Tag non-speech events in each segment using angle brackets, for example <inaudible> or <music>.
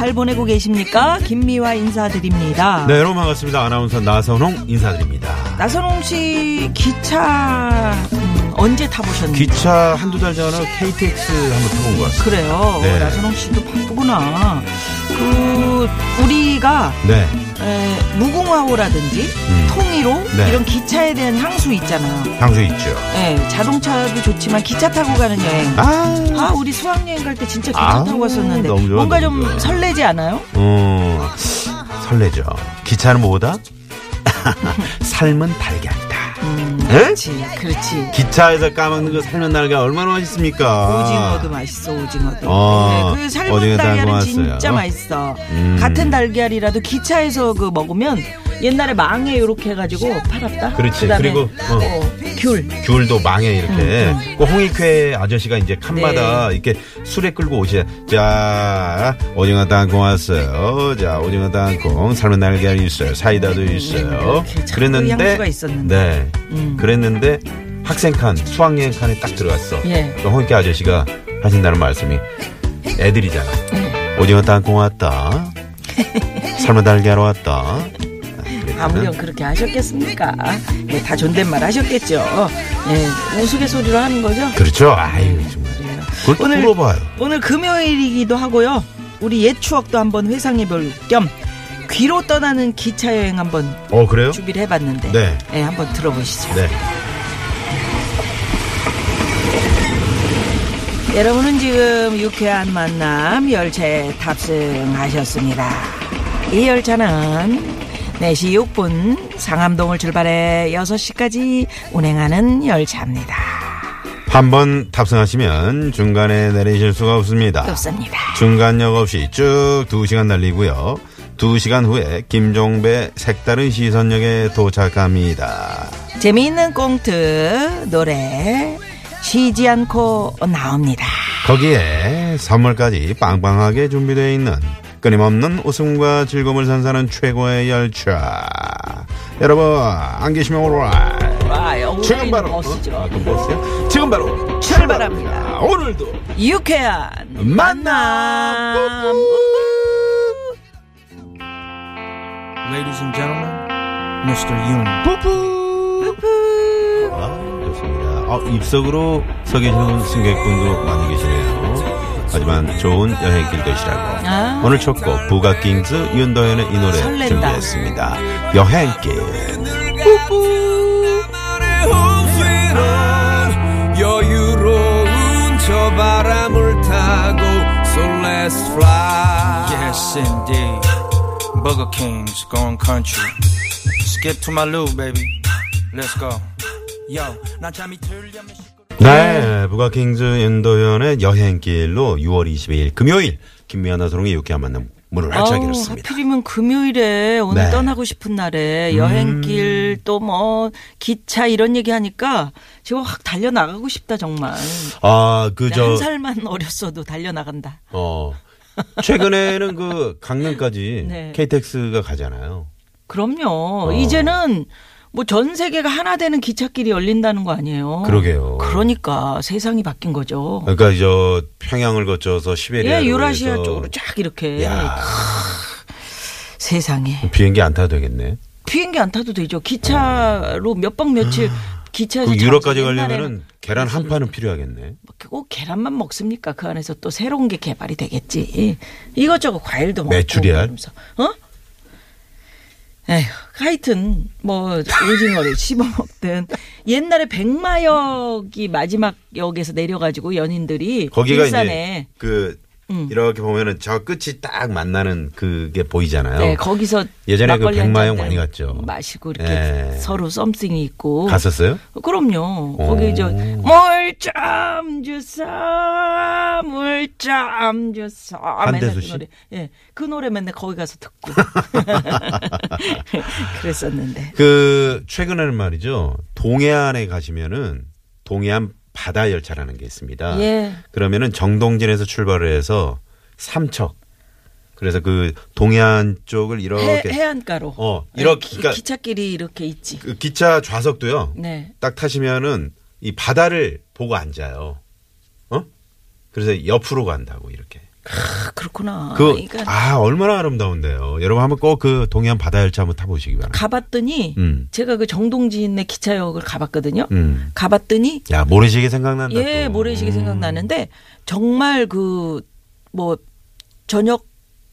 잘 보내고 계십니까? 김미화 인사드립니다. 네 여러분 반갑습니다 아나운서 나선홍 인사드립니다 나선홍 씨 기차 음, 언제 타보셨나요? 기차 한두 달 전에 KTX 한번 타본 것 같습니다 그래요. 네. 나선홍 씨도 바쁘구나. 그 우리가 네 에, 무궁화호라든지 음. 통일호 네. 이런 기차에 대한 향수 있잖아요. 향수 있죠 예, 자동차도 좋지만 기차 타고 가는 여행. 아, 아, 우리 수학여행 갈 때 진짜 기차 아, 타고 갔었는데 좋아, 뭔가 좀 좋아. 설레지 않아요? 어, 설레죠 기차는 뭐다? <laughs> 삶은 달걀이다 음, 에? 그렇지, 그렇지. 기차에서 까먹는 그 삶은 달걀 얼마나 맛있습니까 오징어도 맛있어, 오징어도. 어, 네, 그 삶은 오징어 달걀은 담고 왔어요. 진짜 맛있어. 음. 같은 달걀이라도 기차에서 그 먹으면 옛날에 망에 이렇게 해가지고 팔았다. 그렇지. 그다음에 그리고, 어. 어, 귤. 귤도 망해 이렇게 음, 그 홍익회 아저씨가 이제 칸마다 이렇게 술에 끌고 오시자 자 오징어 땅콩 왔어요 자 오징어 땅콩 삶은 달걀 있어요 사이다도 있어요 이렇게 참그 향수가 있었는데. 네 음. 그랬는데 학생 칸 수학여행 칸에 딱 들어갔어 예. 그 홍익회 아저씨가 하신다는 말씀이 애들이잖아 예. 오징어 땅콩 왔다 삶은 달걀 왔다 아무렴 그렇게 하셨겠습니까? 네, 다 존댓말 하셨겠죠. 예, 우스갯소리로 하는 거죠. 그렇죠 아유 정말 그래요. 그걸 또 오늘- 물어봐요 오늘 금요일이기도 하고요. 우리 옛 추억도 한번 회상해 볼 겸 귀로 떠나는 기차 여행 한번 어 그래요? 준비를 해봤는데, 네. 예, 한번 들어보시죠. 네 여러분은 지금 유쾌한 만남 열차에 탑승하셨습니다. 이 열차는 4시 6분 상암동을 출발해 6시까지 운행하는 열차입니다. 한 번 탑승하시면 중간에 내리실 수가 없습니다. 없습니다. 중간역 없이 쭉 두시간 달리고요. 두시간 후에 김종배 색다른 시선역에 도착합니다. 재미있는 꽁트, 노래 쉬지 않고 나옵니다. 거기에 선물까지 빵빵하게 준비되어 있는 끊임없는 웃음과 즐거움을 선사하는 최고의 열차. 여러분 안 계시면 오라. 지금 바로 버스죠. 어? 버스요? 지금 바로 출발합니다. 오늘도 유쾌한 만남. Ladies and gentlemen, Mr. Yoon. 아, 좋습니다. 아, 입석으로 서 계시는 승객분도 많이 계시네요. 하지만 좋은 여행길 되시라고. 아. 오늘 첫 곡, 부가킹즈 윤도현의 이 노래 설렌다. 준비했습니다. 여행길. 여유로운 저 바람을 타고 So let's fly Yes, indeed. Burger King's going country. Skip to my loo, baby. Let's go. Yo, 난 잠이 들려면 네, 부가킹즈 윤도현의 여행길로 6월 22일 금요일 김미아나 나소롱의 유쾌한 만남 문을 활짝 열었습니다. 하필이면 금요일에 오늘 네. 떠나고 싶은 날에 여행길 또뭐 기차 이런 얘기 하니까 지금 확 달려 나가고 싶다 정말. 아, 그, 한 저, 살만 <laughs> 어렸어도 달려 나간다. 어, 최근에는 그 강릉까지 <laughs> 네. KTX가 가잖아요. 그럼요. 어. 이제는 뭐 전 세계가 하나 되는 기찻길이 열린다는 거 아니에요. 그러게요. 그러니까 세상이 바뀐 거죠. 그러니까 저 평양을 거쳐서 시베리아 예, 유라시아 쪽으로 쫙 이렇게 야, 세상에 비행기 안 타도 되겠네. 비행기 안 타도 되죠. 기차로 몇 박 며칠 기차에서 그 유럽까지 가려면은 계란 한 판은 필요하겠네. 꼭 계란만 먹습니까? 그 안에서 또 새로운 게 개발이 되겠지. 이것저것 과일도 먹고. 메추리알? 어? 에휴, 하여튼 뭐 오징어를 씹어 먹든. 옛날에 백마역이 마지막 역에서 내려가지고 연인들이 거기가 일산에 이제 그 음. 이렇게 보면은 저 끝이 딱 만나는 그게 보이잖아요. 네, 거기서 예전에 그 백마영 잔 많이 갔죠. 마시고 이렇게 예. 서로 썸씽이 있고. 갔었어요? 그럼요. 오. 거기 저 주소, 물좀 주소. 맨날 한대수 그 씨? 노래. 예, 그 노래 맨날 거기 가서 듣고. <laughs> 그랬었는데. 그 최근에는 말이죠. 동해안에 가시면은 동해안 바다 열차라는 게 있습니다. 예. 그러면은 정동진에서 출발을 해서 삼척. 그래서 그 동해안 쪽을 해, 이렇게 해 안가로. 어, 이렇게 기- 그러니까- 기찻길이 이렇게 있지. 그 기차 좌석도요. 네. 딱 타시면은 이 바다를 보고 앉아요. 어? 그래서 옆으로 간다고 이렇게. 아, 그렇구나. 그, 그러니까 아, 얼마나 아름다운데요. 여러분 한번 꼭 그 동해안 바다 열차 한번 타보시기 바랍니다. 가봤더니 음. 제가 그 정동진의 기차역을 가봤거든요. 음. 가봤더니 야, 모래시계 생각난다. 예, 또. 모래시계 음. 생각나는데 정말 그 뭐 저녁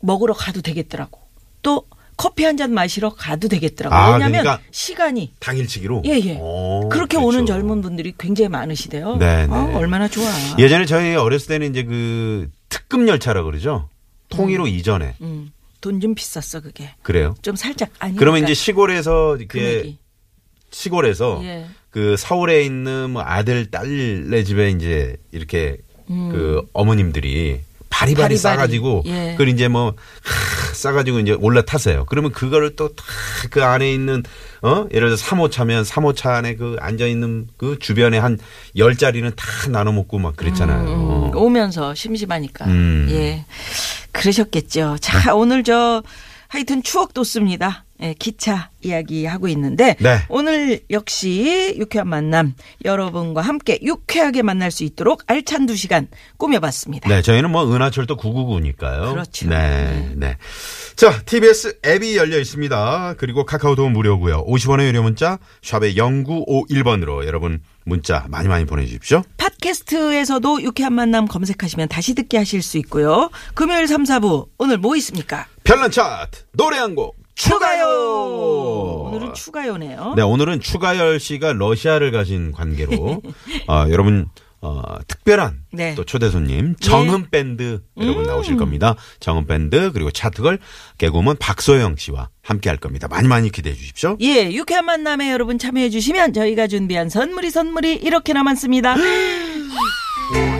먹으러 가도 되겠더라고. 또 커피 한 잔 마시러 가도 되겠더라고. 아, 왜냐하면 그러니까 시간이 당일치기로? 예, 예. 오, 그렇게 그렇죠. 오는 젊은 분들이 굉장히 많으시대요. 네, 네. 아, 얼마나 좋아. 예전에 저희 어렸을 때는 이제 그 특급 열차라 그러죠. 통일호 이전에. 음, 돈좀 비쌌어 그게. 그래요. 좀 살짝 아니. 그러면 이제 시골에서 이렇게 금액이. 시골에서 예. 그 서울에 있는 뭐 아들 딸네 집에 이제 이렇게 그 어머님들이 바리바리 음. 바리바리. 싸가지고 예. 그걸 이제 뭐 하, 싸가지고 이제 올라타세요. 그러면 그거를 또다그 안에 있는 어 예를 들어 3호차면 3호차 안에 그 앉아 있는 그 주변에 한 열 자리는 다 나눠 먹고 막 그랬잖아요. 음, 오면서 심심하니까. 음. 예. 그러셨겠죠. 자, 오늘 저 하여튼 추억 돋습니다. 예, 기차 이야기 하고 있는데 네. 오늘 역시 유쾌한 만남 여러분과 함께 유쾌하게 만날 수 있도록 알찬 두 시간 꾸며봤습니다. 네, 저희는 뭐 은하철도 999니까요. 그렇죠. 네, 네. 자, TBS 앱이 열려 있습니다. 그리고 카카오도 무료고요. 50원의 유료 문자 샵의 0951번으로 여러분 문자 많이 많이 보내주십시오. 팟캐스트에서도 유쾌한 만남 검색하시면 다시 듣게 하실 수 있고요. 금요일 3, 4부 오늘 뭐 있습니까? 별난 차트 노래 한 곡 추가요. 오늘은 추가요네요. 네, 오늘은 추가열 씨가 러시아를 가신 관계로 <laughs> 어, 여러분 어, 특별한 네. 또 초대 손님 정은 밴드 여러분 나오실 겁니다. 정은 밴드 그리고 차트걸 개그우먼 박소영 씨와 함께 할 겁니다. 많이 많이 기대해 주십시오. 예, 유쾌한 만남에 여러분 참여해 주시면 저희가 준비한 선물이 선물이 이렇게 남았습니다. <gasps> <laughs>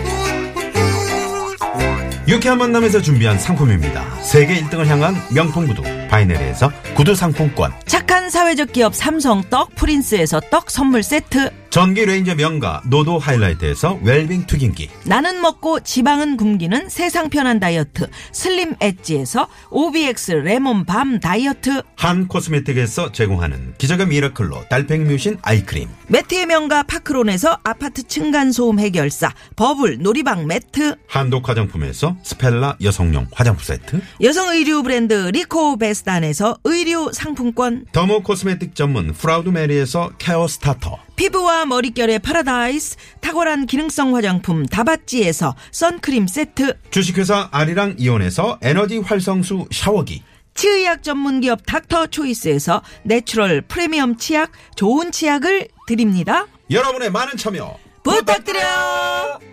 유쾌한 만남에서 준비한 상품입니다. 세계 1등을 향한 명품 구두 바이네르에서 구두 상품권 착한 사회적 기업 삼성 떡 프린스에서 떡 선물 세트. 전기 레인지 명가 노도 하이라이트에서 웰빙 튀김기. 나는 먹고 지방은 굶기는 세상 편한 다이어트. 슬림 엣지에서 OBX 레몬 balm 다이어트. 한 코스메틱에서 제공하는 기적의 미라클로 달팽이 뮤신 eye cream. 매트의 명가 파크론에서 아파트 층간소음 해결사 버블 놀이방 매트. 한독 화장품에서 스펠라 여성용 화장품 세트. 여성 의류 브랜드 리코 베스단에서 의류 상품권. dermo cosmetic 전문 프라우드 메리에서 care starter 피부와 머릿결의 파라다이스 탁월한 기능성 화장품 다바찌에서 선크림 세트. 주식회사 아리랑 이온에서 에너지 활성수 샤워기. 치의학 전문기업 닥터 초이스에서 natural 프리미엄 치약 좋은 치약을 드립니다. 여러분의 많은 참여 부탁드려요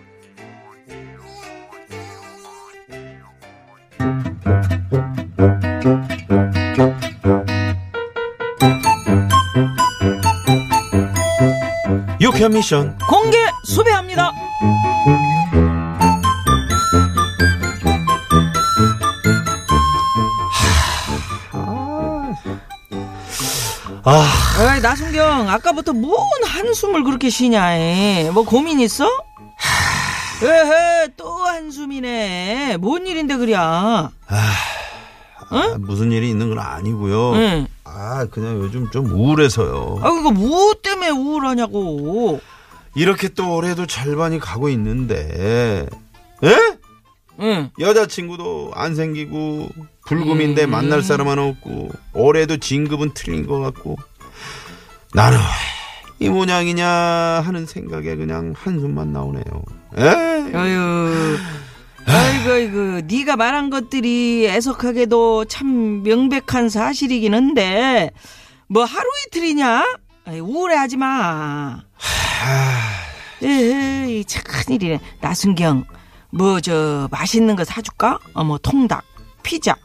유쾌한 미션 공개 수배합니다 아 어이, 나순경, 아까부터 뭔 한숨을 그렇게 쉬냐, 에. 뭐 고민 있어? 에헤, 또 한숨이네. 뭔 일인데, 그랴. 아, 무슨 일이 있는 건 아니고요 응. 아 그냥 요즘 좀 우울해서요 아, 이거 뭐 때문에 우울하냐고. 이렇게 또 올해도 절반이 가고 있는데 에? 응. 여자친구도 안 생기고 불금인데 만날 사람은 없고 올해도 진급은 틀린 것 같고 나는 왜이 모양이냐 하는 생각에 그냥 한숨만 나오네요. 에? 아유. 아이고, 아이고, 네가 말한 것들이 애석하게도 참 명백한 사실이긴 한데, 뭐 하루 이틀이냐? 아이, 우울해하지 마. 에이, 참 큰일이네. 나순경, 뭐 저 맛있는 거 사줄까? 어뭐 통닭, 피자,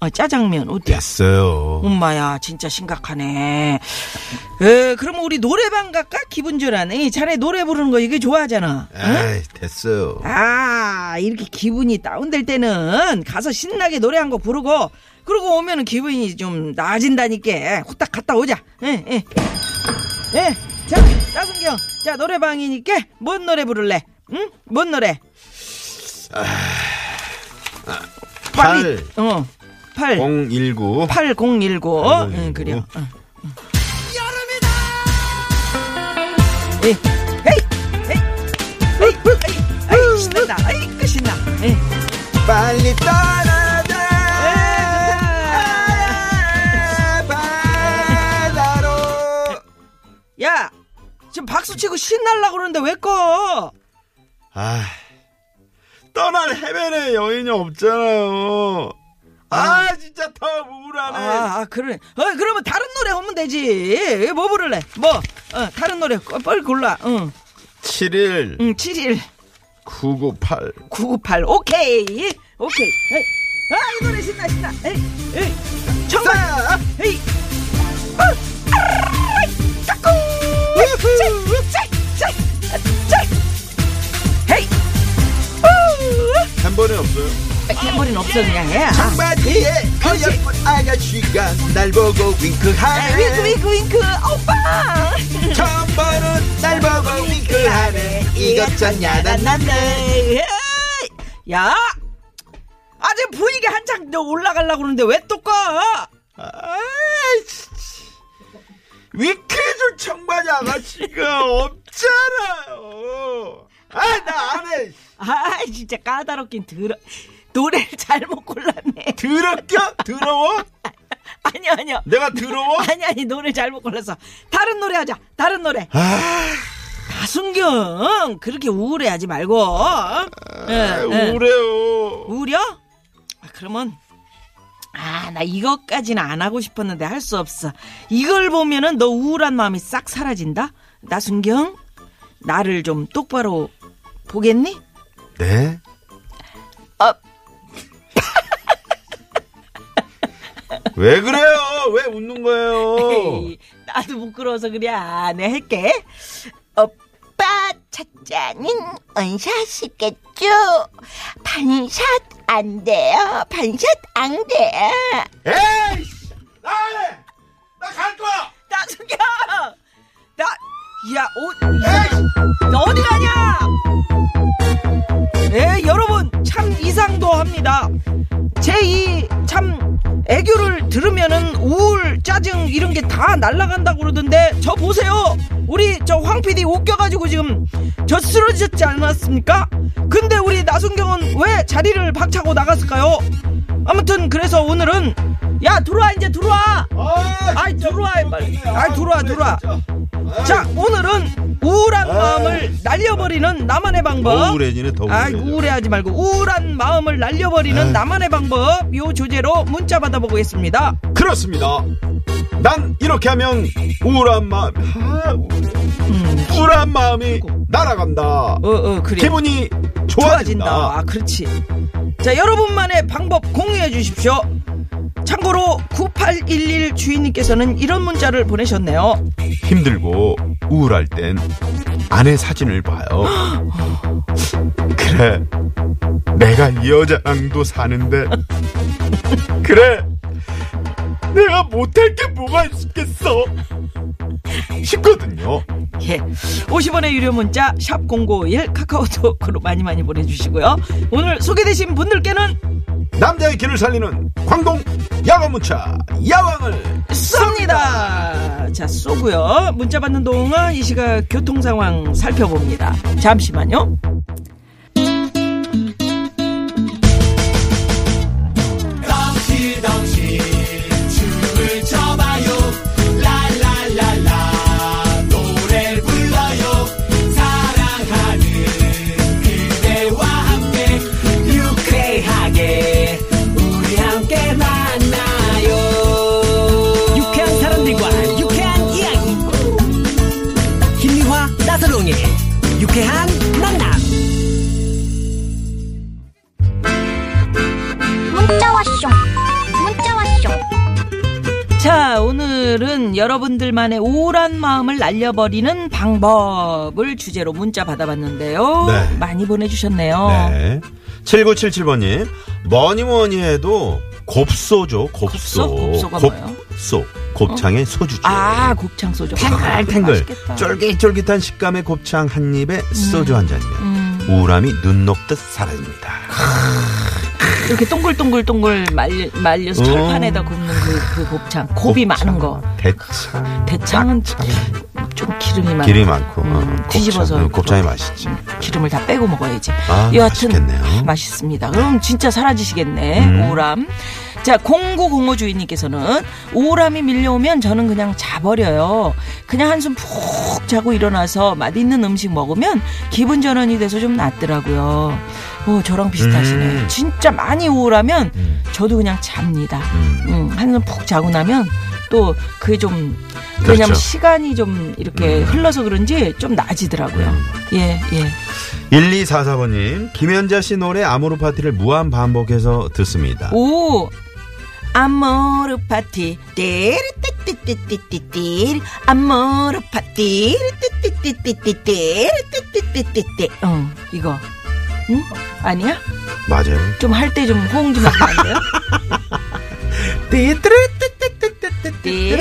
어 짜장면 어때? 됐어요. 엄마야 진짜 심각하네. 에 그럼 우리 노래방 갈까? 기분 전환. 자네 노래 부르는 거 이게 좋아하잖아. 응? 에이, 됐어요. 아 이렇게 기분이 다운될 때는 가서 신나게 노래 한 곡 부르고 그러고 오면은 기분이 좀 나아진다니까 후딱 갔다 오자 예, 예. 예. 자 나순경 자 노래방이니까 뭔 노래 부를래 응? 뭔 노래 빨리 어. 8 019. 8019 8019. 응 그래 어. 여름이다 에이 에이 에이 에이 에이 신난다 에이 그 신나 에이 빨리 떠나자. 바다로. 야, 지금 박수 치고 신날라 그러는데 왜 꺼? 아, 떠날 해변에 여인이 없잖아요. 아, 진짜 더 우울하네. 아, 아, 그래. 어, 그러면 다른 노래 하면 되지. 뭐 부를래? 뭐, 어, 다른 노래 어, 빨리 골라. 응, 7일 응, 71 998. 998. 오케이, 오케이. 에이. 아, 이 노래 신나, 신나. 에이, 에이. 정말. 에이. 어, 아, 까꿍. 한 번에 없어요. 탬버린 없어 그냥 해. 청바지에 그 예쁜 아가씨가 날 보고 윙크 윙크하네. 윙크 윙크 오빠 <laughs> 처음 보는 날 보고 윙크하네. 이것저것 난난데 야 아직 분위기 한창 더 올라가려고 그러는데 왜또 꺼? 아이씨. 위크해줄 청바지 아가씨가 없잖아요. 아, 나 안 해. 아 진짜 까다롭긴 들어 노래를 잘못 골랐네 더럽겨? 더러워? <laughs> 아니요 아니요 내가 더러워? <laughs> 아니 아니 노래 잘못 골랐어 다른 노래 하자 다른 노래 아, 나순경 그렇게 우울해하지 말고 예, 예. 우울해요. 우려? 아, 그러면 아 나 이것까지는 안 하고 싶었는데 할 수 없어. 이걸 보면은 너 우울한 마음이 싹 사라진다. 나순경 나를 좀 똑바로 보겠니? 네? 어. 왜 그래요? 왜 웃는 거예요? 에이, 나도 부끄러워서 그래. 아, 내 할게. 오빠 첫째는 원샷이겠죠? 반샷 안 돼요. 반샷 안 돼. 에이! 나해! 나갈 거야! 나순경! 나, 야, 오, 너 어디 가냐? 네, 여러분, 참 이상도 합니다. 제2 참 애교를 들으면은 우울, 짜증 이런 게 다 날아간다고 그러던데 저 보세요. 우리 저 황 PD 웃겨가지고 지금 저 쓰러졌지 않았습니까? 근데 우리 나순경은 왜 자리를 박차고 나갔을까요? 아무튼 그래서 오늘은 야 들어와 이제 들어와. 아 이 들어와 빨리. 아이 들어와 들어와. 자 오늘은 우울한 마음을 날려버리는 나만의 방법. 더 우울해지네, 더 아 우울해져. 우울해하지 말고 우울한 마음을 날려버리는 나만의 방법. 요 주제로 문자 받아보겠습니다. 그렇습니다. 난 이렇게 하면 우울한 마음, 아, 우울해. 우울한 마음이 날아간다. 어 어 그래. 기분이 좋아진다. 좋아진다. 아 그렇지. 자 여러분만의 방법 공유해 주십시오. 참고로 9811 주인님께서는 이런 문자를 보내셨네요. 힘들고 우울할 땐 아내 사진을 봐요. <gasps> 그래, 내가 이 여자랑도 사는데, <laughs> 그래, 내가 못할 게 뭐가 있겠어? 싶거든요. 예. 50원의 유료 문자 샵 #0951 카카오톡으로 많이 많이 보내주시고요. 오늘 소개되신 분들께는 남자의 길을 살리는 광동 야간 문자 야왕을 쏩니다. 자 쏘고요. 문자 받는 동안 이 시각 교통 상황 살펴봅니다. 잠시만요. 여러분들만의 우울한 마음을 날려버리는 방법을 주제로 문자 받아봤는데요. 네. 많이 보내주셨네요. 네. 7977번님, 뭐니 뭐니 해도 곱소죠, 곱소. 곱소? 곱소가 뭐예요? 곱소. 곱창의 소주죠. 아, 곱창 소주. 탱글탱글. 맛있겠다. 쫄깃쫄깃한 식감의 곱창 한 입에 소주 한 잔이면 음. 우울함이 눈 녹듯 사라집니다. 이렇게 동글동글동글 말려, 말려서 어. 철판에다 굽는 그, 그 곱창. 곱이 많은 거. 대창. 대창은 좀 기름이 많고. 기름이 많고. 음, 어, 곱창. 뒤집어서. 어, 곱창이 또, 맛있지. 음, 기름을 다 빼고 먹어야지. 아, 여하튼 맛있겠네요. 맛있습니다. 그럼 진짜 사라지시겠네. 음. 우울함. 자, 0905 주인님께서는 우울함이 밀려오면 저는 그냥 자버려요. 그냥 한숨 푹 자고 일어나서 맛있는 음식 먹으면 기분 전환이 돼서 좀 낫더라고요. 오, 저랑 비슷하시네. 음. 진짜 많이 우울하면 음. 저도 그냥 잡니다. 음. 음, 한숨 푹 자고 나면 또 그게 좀 그렇죠. 왜냐면 시간이 좀 이렇게 음. 흘러서 그런지 좀 나아지더라고요. 음. 예, 예. 1244번님, 김현자 씨 노래 아모르 파티를 무한 반복해서 듣습니다. 오 아모르 파티 띠르띠띠띠띠띠띠 아모르 파티 띠르띠띠띠띠띠띠 응 이거 응 아니야 맞아요. 좀 할 때 좀 호응 좀 하면 안 돼요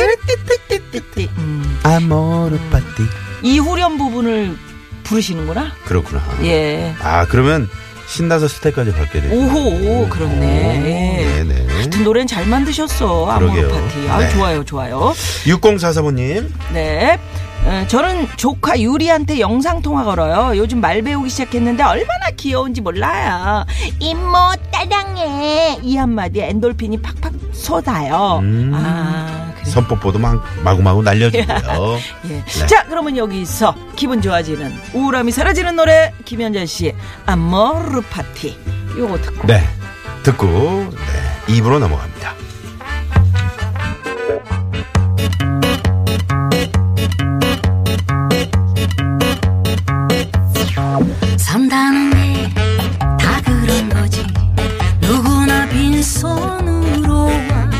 띠르띠띠띠띠띠 음. 아모르 파티. 이 후렴 부분을 부르시는구나 그렇구나. 예 아, 그러면 신나서 스테까지 밟게 되죠. 오호 그렇네 예. 네네. 하여튼 노래는 잘 만드셨어 아모르 그러게요. 파티 아 네. 좋아요 좋아요 6044번님, 네. 어, 저는 조카 유리한테 영상 통화 걸어요. 요즘 말 배우기 시작했는데 얼마나 귀여운지 몰라요. 이모 따랑해 이 한마디에 엔돌핀이 팍팍 쏟아요. 음. 아 그래. 선뽀뽀도 막 마구마구 날려주고요. <laughs> 예. 네. 자 그러면 여기서 기분 좋아지는 우울함이 사라지는 노래 김현자 씨의 아모르 파티 요거 듣고 네. 듣고, 네. 입으로 넘어갑니다. 산다는 게 다 그런 거지. 누구나 빈손으로 와.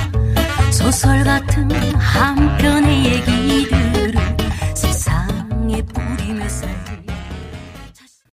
소설 같은 한